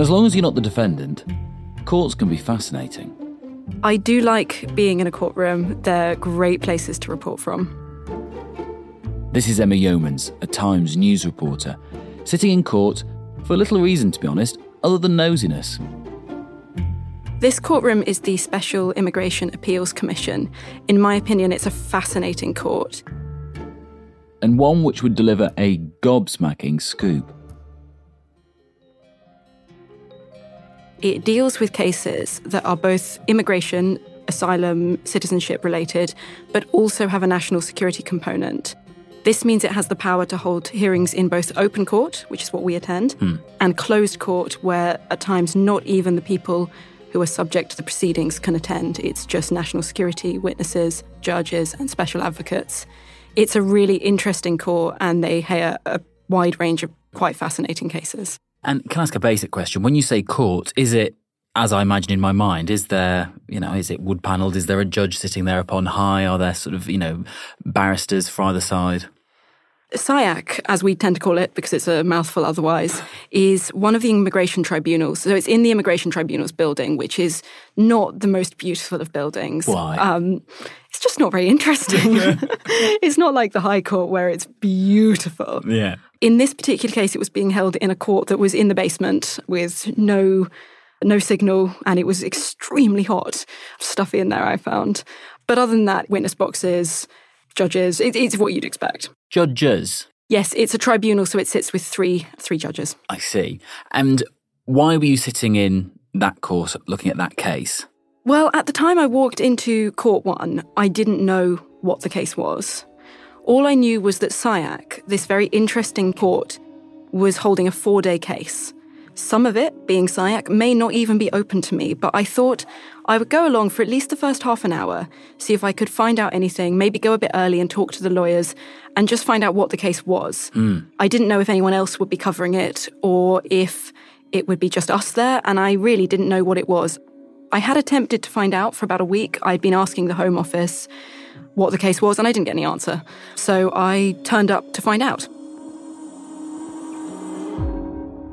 As long as you're not the defendant, courts can be fascinating. I do like being in a courtroom. They're great places to report from. This is Emma Yeomans, a Times news reporter, sitting in court for little reason, to be honest, other than nosiness. This courtroom is the Special Immigration Appeals Commission. In my opinion, it's a fascinating court. And one which would deliver a gobsmacking scoop. It deals with cases that are both immigration, asylum, citizenship related, but also have a national security component. This means it has the power to hold hearings in both open court, which is what we attend, Hmm. and closed court, where at times not even the people who are subject to the proceedings can attend. It's just national security witnesses, judges, and special advocates. It's a really interesting court, and they hear a wide range of quite fascinating cases. And can I ask a basic question? When you say court, is it, as I imagine in my mind, is there, you know, is it wood panelled? Is there a judge sitting there upon high? Are there sort of, you know, barristers for either side? SIAC, as we tend to call it because it's a mouthful otherwise, is one of the immigration tribunals. So it's in the immigration tribunals building, which is not the most beautiful of buildings. Why? Um, it's just not very interesting. it's not like the High Court where it's beautiful. Yeah. In this particular case, it was being held in a court that was in the basement with no no signal, and it was extremely hot, stuffy in there. I found, but other than that, witness boxes, judges, it, it's what you'd expect. Judges. Yes, it's a tribunal, so it sits with three three judges. I see. And why were you sitting in that court looking at that case? Well, at the time I walked into court one, I didn't know what the case was. All I knew was that SIAC, this very interesting court, was holding a four day case. Some of it, being SIAC, may not even be open to me, but I thought I would go along for at least the first half an hour, see if I could find out anything, maybe go a bit early and talk to the lawyers, and just find out what the case was. Hmm. I didn't know if anyone else would be covering it or if it would be just us there, and I really didn't know what it was. I had attempted to find out for about a week. I'd been asking the Home Office what the case was, and I didn't get any answer. So I turned up to find out.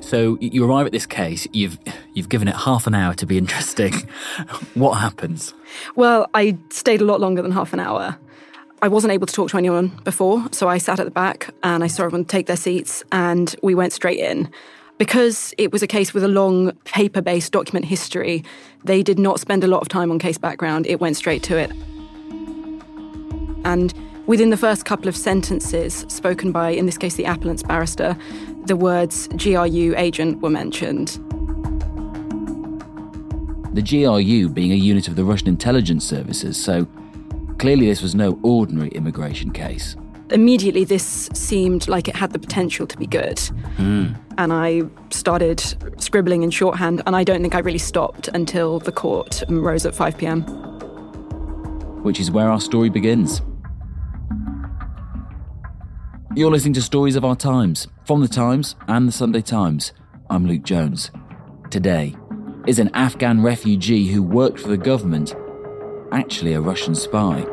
So you arrive at this case. You've you've given it half an hour to be interesting. what happens? Well, I stayed a lot longer than half an hour. I wasn't able to talk to anyone before, so I sat at the back and I saw everyone take their seats and we went straight in. Because it was a case with a long paper based document history, they did not spend a lot of time on case background. It went straight to it. And within the first couple of sentences spoken by, in this case, the appellant's barrister, the words GRU agent were mentioned. The GRU being a unit of the Russian intelligence services, so clearly this was no ordinary immigration case. Immediately, this seemed like it had the potential to be good. Hmm. And I started scribbling in shorthand, and I don't think I really stopped until the court rose at 5 pm. which is where our story begins. You're listening to Stories of Our Times from the Times and the Sunday Times. I'm Luke Jones. Today, is an Afghan refugee who worked for the government actually a Russian spy?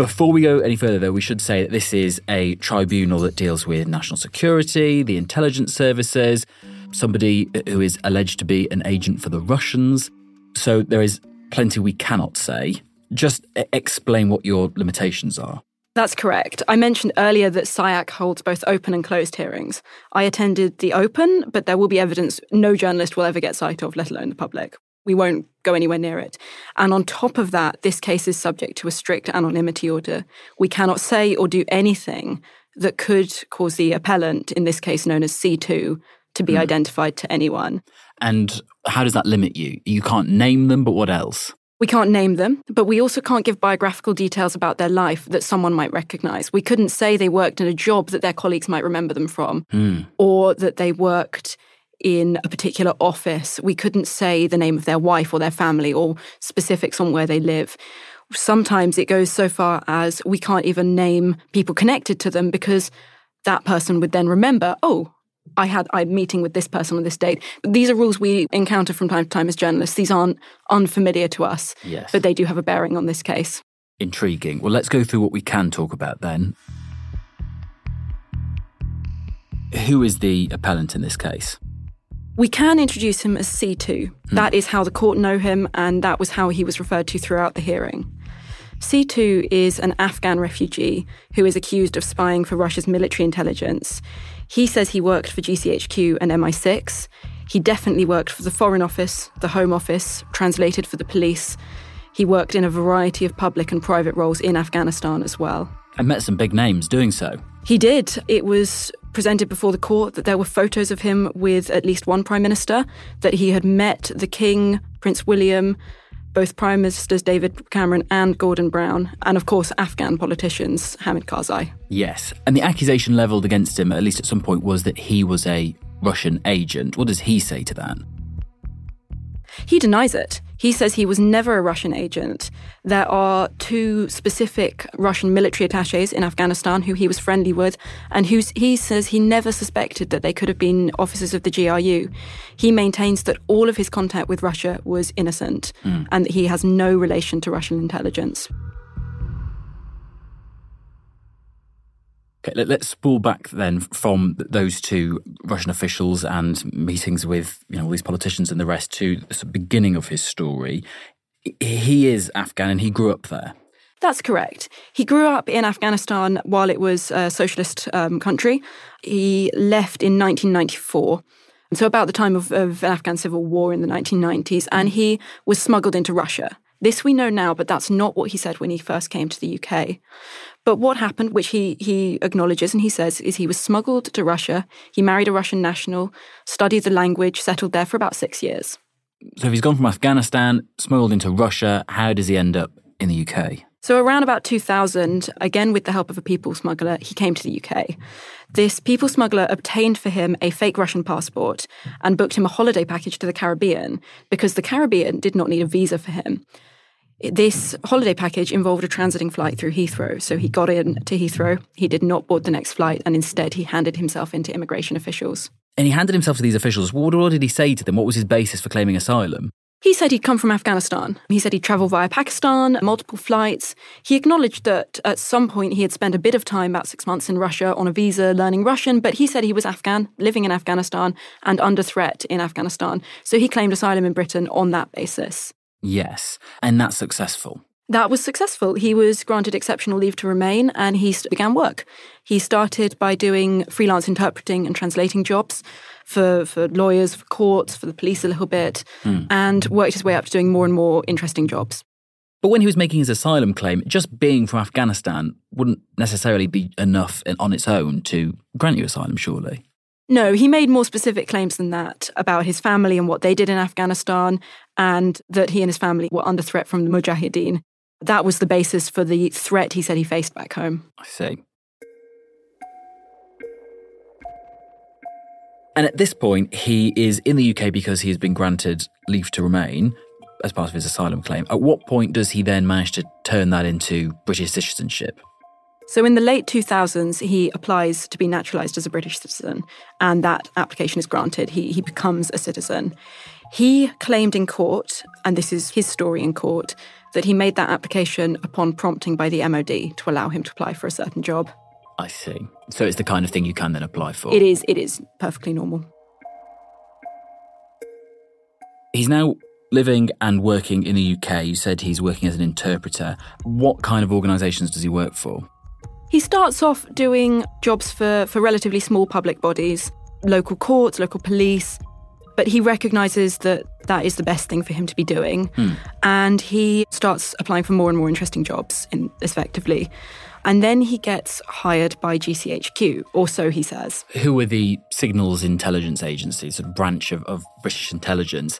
Before we go any further, though, we should say that this is a tribunal that deals with national security, the intelligence services, somebody who is alleged to be an agent for the Russians. So there is plenty we cannot say. Just explain what your limitations are. That's correct. I mentioned earlier that SIAC holds both open and closed hearings. I attended the open, but there will be evidence no journalist will ever get sight of, let alone the public. We won't go anywhere near it. And on top of that, this case is subject to a strict anonymity order. We cannot say or do anything that could cause the appellant, in this case known as C2, to be hmm. identified to anyone. And how does that limit you? You can't name them, but what else? We can't name them, but we also can't give biographical details about their life that someone might recognize. We couldn't say they worked in a job that their colleagues might remember them from, hmm. or that they worked in a particular office. We couldn't say the name of their wife or their family or specifics on where they live. Sometimes it goes so far as we can't even name people connected to them because that person would then remember, oh, I had a meeting with this person on this date. These are rules we encounter from time to time as journalists. These aren't unfamiliar to us, Yes. but they do have a bearing on this case. Intriguing. Well, let's go through what we can talk about then. Who is the appellant in this case? We can introduce him as C2. Hmm. That is how the court know him, and that was how he was referred to throughout the hearing. C2 is an Afghan refugee who is accused of spying for Russia's military intelligence. He says he worked for GCHQ and MI6. He definitely worked for the Foreign Office, the Home Office, translated for the police. He worked in a variety of public and private roles in Afghanistan as well. I met some big names doing so. He did. It was presented before the court that there were photos of him with at least one prime minister, that he had met the king, Prince William, both prime ministers David Cameron and Gordon Brown, and of course Afghan politicians Hamid Karzai. Yes. And the accusation levelled against him, at least at some point, was that he was a Russian agent. What does he say to that? He denies it. He says he was never a Russian agent. There are two specific Russian military attaches in Afghanistan who he was friendly with, and who he says he never suspected that they could have been officers of the GRU. He maintains that all of his contact with Russia was innocent mm. and that he has no relation to Russian intelligence. Okay, let, let's spool back then from those two Russian officials and meetings with you know all these politicians and the rest to the beginning of his story. He is Afghan and he grew up there. That's correct. He grew up in Afghanistan while it was a socialist um, country. He left in 1994, so about the time of, of an Afghan civil war in the 1990s, and he was smuggled into Russia. This we know now, but that's not what he said when he first came to the UK. But what happened, which he, he acknowledges and he says, is he was smuggled to Russia. He married a Russian national, studied the language, settled there for about six years. So if he's gone from Afghanistan, smuggled into Russia, how does he end up in the UK? So, around about 2000, again with the help of a people smuggler, he came to the UK. This people smuggler obtained for him a fake Russian passport and booked him a holiday package to the Caribbean because the Caribbean did not need a visa for him. This holiday package involved a transiting flight through Heathrow. So, he got in to Heathrow, he did not board the next flight, and instead he handed himself into immigration officials. And he handed himself to these officials. What, what did he say to them? What was his basis for claiming asylum? He said he'd come from Afghanistan. He said he'd travelled via Pakistan, multiple flights. He acknowledged that at some point he had spent a bit of time, about six months in Russia, on a visa learning Russian, but he said he was Afghan, living in Afghanistan, and under threat in Afghanistan. So he claimed asylum in Britain on that basis. Yes. And that's successful. That was successful. He was granted exceptional leave to remain and he began work. He started by doing freelance interpreting and translating jobs for, for lawyers, for courts, for the police a little bit, hmm. and worked his way up to doing more and more interesting jobs. But when he was making his asylum claim, just being from Afghanistan wouldn't necessarily be enough on its own to grant you asylum, surely. No, he made more specific claims than that about his family and what they did in Afghanistan, and that he and his family were under threat from the Mujahideen. That was the basis for the threat he said he faced back home. I see. And at this point, he is in the UK because he has been granted leave to remain as part of his asylum claim. At what point does he then manage to turn that into British citizenship? So in the late 2000s, he applies to be naturalised as a British citizen, and that application is granted. He, he becomes a citizen. He claimed in court, and this is his story in court, that he made that application upon prompting by the MOD to allow him to apply for a certain job. I see. So it's the kind of thing you can then apply for. It is, it is perfectly normal. He's now living and working in the UK. You said he's working as an interpreter. What kind of organisations does he work for? He starts off doing jobs for, for relatively small public bodies, local courts, local police, but he recognises that that is the best thing for him to be doing. Hmm. And he starts applying for more and more interesting jobs, in, effectively. And then he gets hired by GCHQ, or so he says. Who are the signals intelligence agencies, a branch of, of British intelligence?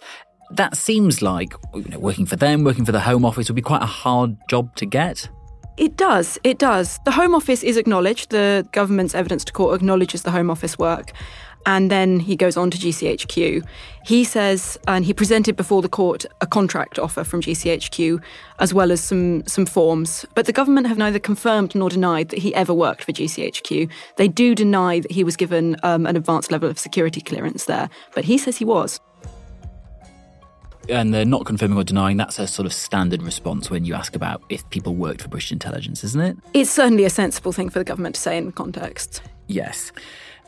That seems like you know, working for them, working for the Home Office would be quite a hard job to get. It does, it does. The Home Office is acknowledged. The government's evidence to court acknowledges the Home Office work. and then he goes on to GCHQ. He says, and he presented before the court a contract offer from GCHQ, as well as some, some forms. But the government have neither confirmed nor denied that he ever worked for GCHQ. They do deny that he was given um, an advanced level of security clearance there, but he says he was. And they're not confirming or denying. That's a sort of standard response when you ask about if people worked for British intelligence, isn't it? It's certainly a sensible thing for the government to say in context. Yes.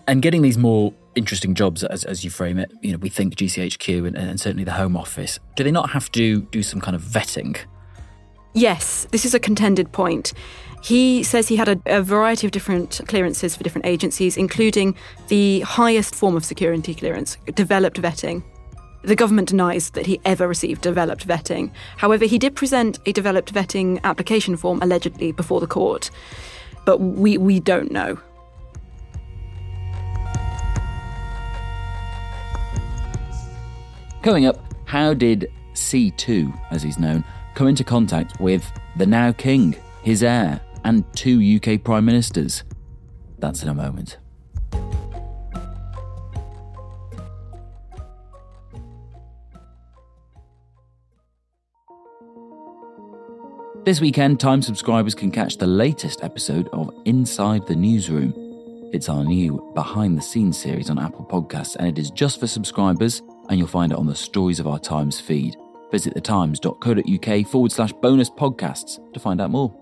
And getting these more interesting jobs, as, as you frame it, you know, we think GCHQ and, and certainly the Home Office, do they not have to do some kind of vetting? Yes, this is a contended point. He says he had a, a, variety of different clearances for different agencies, including the highest form of security clearance, developed vetting. The government denies that he ever received developed vetting. However, he did present a developed vetting application form allegedly before the court, but we, we don't know. Coming up, how did C2, as he's known, come into contact with the now king, his heir, and two UK prime ministers? That's in a moment. This weekend, Time subscribers can catch the latest episode of Inside the Newsroom. It's our new behind the scenes series on Apple Podcasts, and it is just for subscribers and you'll find it on the Stories of Our Times feed. Visit thetimes.co.uk forward slash bonus podcasts to find out more.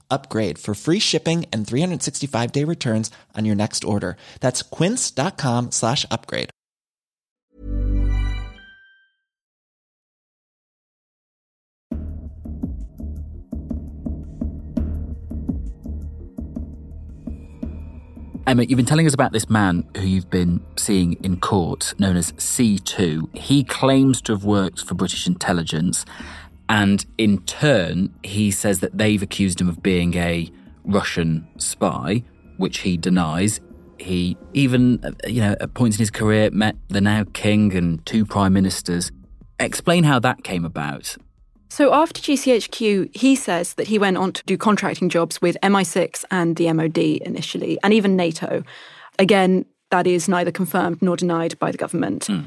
upgrade for free shipping and 365-day returns on your next order. That's quince.com slash upgrade. Emma, you've been telling us about this man who you've been seeing in court, known as C2. He claims to have worked for British intelligence, and in turn, he says that they've accused him of being a Russian spy, which he denies. He even, you know, at points in his career, met the now king and two prime ministers. Explain how that came about. So after GCHQ, he says that he went on to do contracting jobs with MI6 and the MOD initially, and even NATO. Again, that is neither confirmed nor denied by the government. Mm.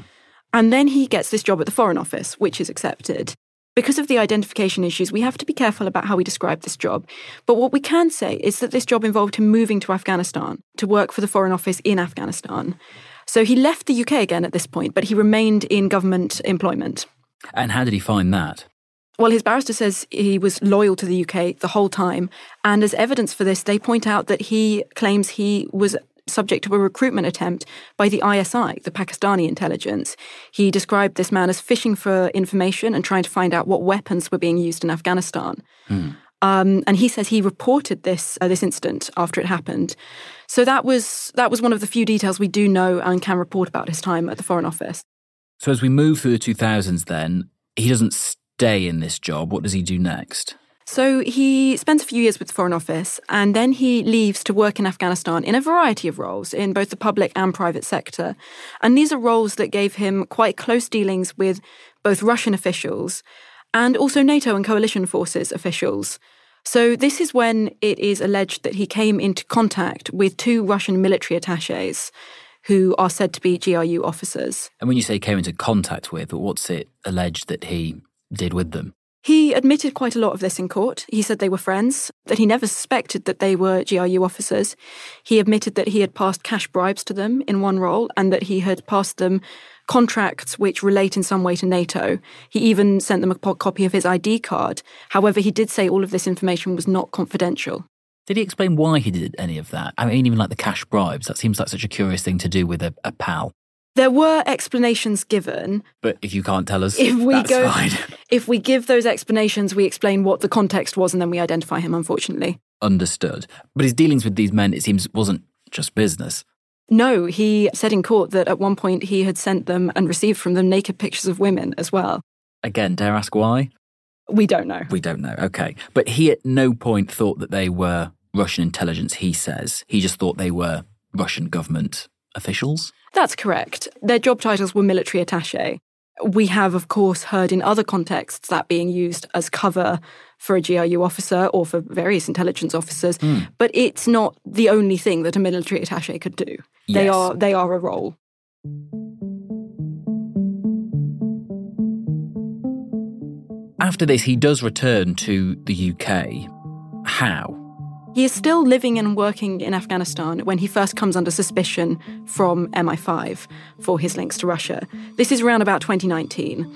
And then he gets this job at the Foreign Office, which is accepted. Because of the identification issues, we have to be careful about how we describe this job. But what we can say is that this job involved him moving to Afghanistan to work for the Foreign Office in Afghanistan. So he left the UK again at this point, but he remained in government employment. And how did he find that? Well, his barrister says he was loyal to the UK the whole time. And as evidence for this, they point out that he claims he was subject to a recruitment attempt by the ISI, the Pakistani intelligence. He described this man as fishing for information and trying to find out what weapons were being used in Afghanistan. Hmm. Um, and he says he reported this uh, this incident after it happened. So that was that was one of the few details we do know and can report about his time at the Foreign Office. So as we move through the 2000s, then he doesn't stay in this job, what does he do next? So he spends a few years with the Foreign Office and then he leaves to work in Afghanistan in a variety of roles in both the public and private sector. And these are roles that gave him quite close dealings with both Russian officials and also NATO and coalition forces officials. So this is when it is alleged that he came into contact with two Russian military attaches who are said to be GRU officers. And when you say came into contact with, what's it alleged that he did with them. He admitted quite a lot of this in court. He said they were friends, that he never suspected that they were GRU officers. He admitted that he had passed cash bribes to them in one role and that he had passed them contracts which relate in some way to NATO. He even sent them a copy of his ID card. However, he did say all of this information was not confidential. Did he explain why he did any of that? I mean, even like the cash bribes, that seems like such a curious thing to do with a, a pal. There were explanations given. But if you can't tell us, if we go, fine. if we give those explanations, we explain what the context was, and then we identify him. Unfortunately. Understood. But his dealings with these men, it seems, wasn't just business. No, he said in court that at one point he had sent them and received from them naked pictures of women as well. Again, dare ask why? We don't know. We don't know. Okay. But he at no point thought that they were Russian intelligence, he says. He just thought they were Russian government officials. That's correct. Their job titles were military attache. We have, of course, heard in other contexts that being used as cover for a GRU officer or for various intelligence officers, mm. but it's not the only thing that a military attache could do. Yes. They are they are a role. After this, he does return to the UK. How? He is still living and working in Afghanistan when he first comes under suspicion from MI5 for his links to Russia. This is around about 2019.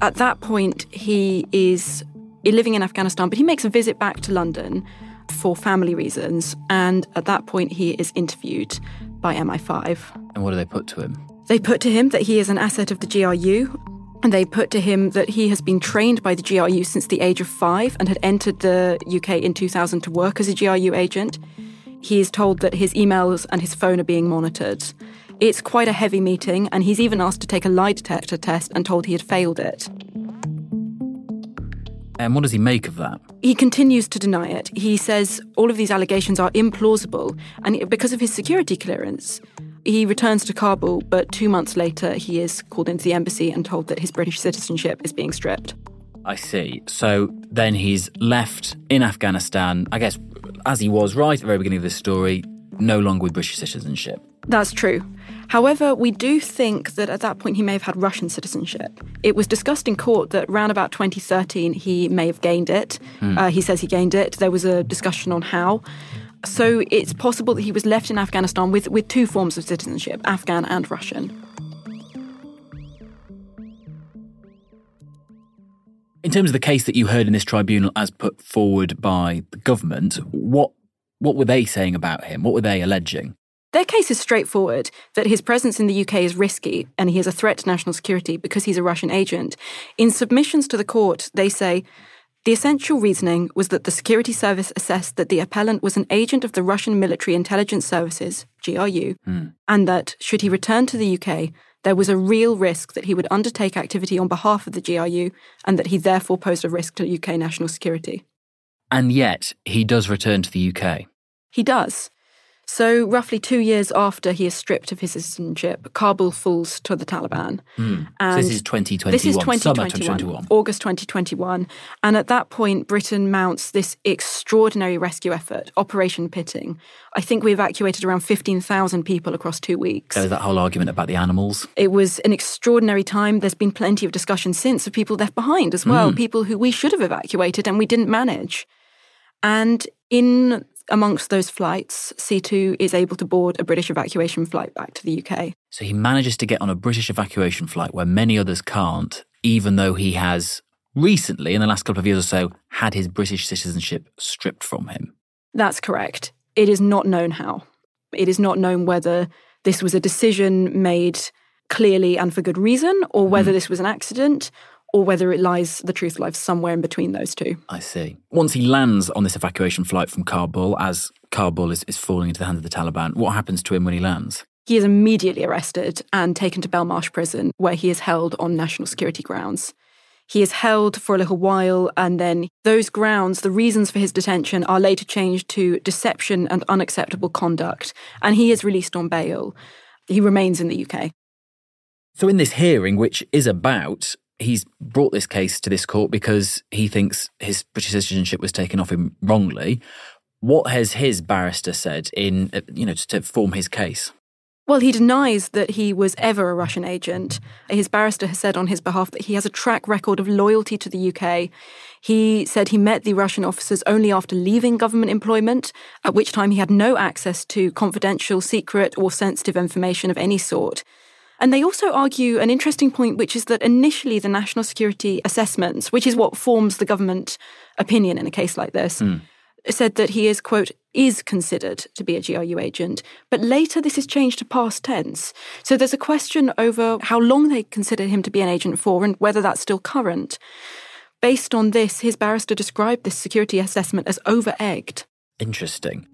At that point, he is living in Afghanistan, but he makes a visit back to London for family reasons. And at that point, he is interviewed by MI5. And what do they put to him? They put to him that he is an asset of the GRU and they put to him that he has been trained by the GRU since the age of five and had entered the UK in 2000 to work as a GRU agent. He is told that his emails and his phone are being monitored. It's quite a heavy meeting, and he's even asked to take a lie detector test and told he had failed it. And what does he make of that? He continues to deny it. He says all of these allegations are implausible, and because of his security clearance, he returns to Kabul, but two months later, he is called into the embassy and told that his British citizenship is being stripped. I see. So then he's left in Afghanistan, I guess, as he was right at the very beginning of this story, no longer with British citizenship. That's true. However, we do think that at that point he may have had Russian citizenship. It was discussed in court that around about 2013 he may have gained it. Hmm. Uh, he says he gained it. There was a discussion on how. So it's possible that he was left in Afghanistan with, with two forms of citizenship Afghan and Russian. In terms of the case that you heard in this tribunal as put forward by the government, what what were they saying about him? What were they alleging? Their case is straightforward that his presence in the UK is risky and he is a threat to national security because he's a Russian agent. In submissions to the court, they say the essential reasoning was that the security service assessed that the appellant was an agent of the Russian military intelligence services, GRU, mm. and that, should he return to the UK, there was a real risk that he would undertake activity on behalf of the GRU and that he therefore posed a risk to UK national security. And yet, he does return to the UK. He does. So, roughly two years after he is stripped of his citizenship, Kabul falls to the Taliban. Mm. And so this is 2021. This is 2021, 2021, August 2021. And at that point, Britain mounts this extraordinary rescue effort, Operation Pitting. I think we evacuated around 15,000 people across two weeks. There was that whole argument about the animals. It was an extraordinary time. There's been plenty of discussion since of people left behind as well, mm. people who we should have evacuated and we didn't manage. And in amongst those flights, C2 is able to board a British evacuation flight back to the UK. So he manages to get on a British evacuation flight where many others can't, even though he has recently, in the last couple of years or so, had his British citizenship stripped from him. That's correct. It is not known how. It is not known whether this was a decision made clearly and for good reason, or whether mm. this was an accident, or whether it lies, the truth lies somewhere in between those two. I see. Once he lands on this evacuation flight from Kabul, as Kabul is, is falling into the hands of the Taliban, what happens to him when he lands? He is immediately arrested and taken to Belmarsh prison, where he is held on national security grounds. He is held for a little while, and then those grounds, the reasons for his detention, are later changed to deception and unacceptable conduct, and he is released on bail. He remains in the UK. So, in this hearing, which is about he's brought this case to this court because he thinks his British citizenship was taken off him wrongly. What has his barrister said in, uh, you know, to form his case? Well, he denies that he was ever a Russian agent. His barrister has said on his behalf that he has a track record of loyalty to the UK. He said he met the Russian officers only after leaving government employment, at which time he had no access to confidential, secret, or sensitive information of any sort. And they also argue an interesting point, which is that initially the national security assessments, which is what forms the government opinion in a case like this, mm. said that he is, quote, is considered to be a GRU agent. But later this is changed to past tense. So there's a question over how long they consider him to be an agent for and whether that's still current. Based on this, his barrister described this security assessment as over egged. Interesting.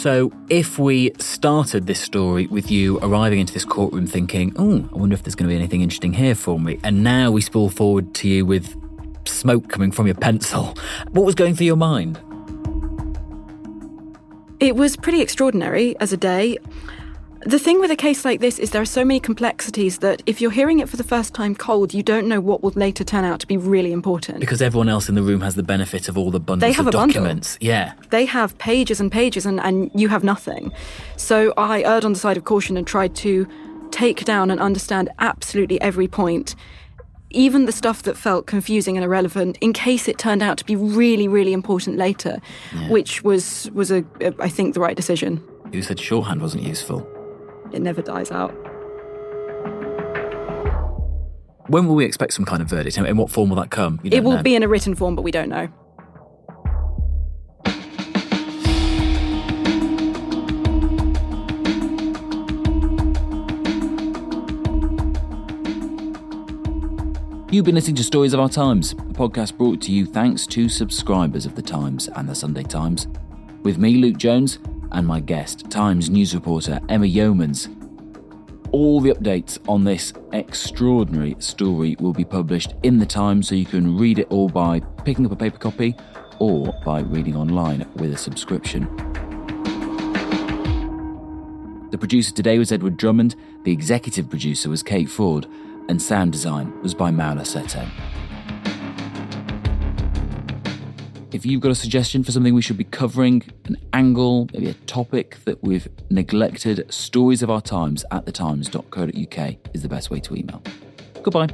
So, if we started this story with you arriving into this courtroom thinking, oh, I wonder if there's going to be anything interesting here for me, and now we spool forward to you with smoke coming from your pencil, what was going through your mind? It was pretty extraordinary as a day. The thing with a case like this is there are so many complexities that if you're hearing it for the first time cold, you don't know what will later turn out to be really important. Because everyone else in the room has the benefit of all the bundles They have of a bundle. documents. Yeah. They have pages and pages, and, and you have nothing. So I erred on the side of caution and tried to take down and understand absolutely every point, even the stuff that felt confusing and irrelevant, in case it turned out to be really, really important later, which was was a, a I think the right decision. Who said shorthand wasn't useful? It never dies out. When will we expect some kind of verdict? In what form will that come? You It will know. be in a written form, but we don't know. You've been listening to Stories of Our Times, a podcast brought to you thanks to subscribers of The Times and The Sunday Times. With me, Luke Jones, and my guest, Times news reporter Emma Yeomans. All the updates on this extraordinary story will be published in The Times, so you can read it all by picking up a paper copy or by reading online with a subscription. The producer today was Edward Drummond, the executive producer was Kate Ford, and sound design was by Maula Seto. If you've got a suggestion for something we should be covering, an angle, maybe a topic that we've neglected, stories of our times at thetimes.co.uk is the best way to email. Goodbye.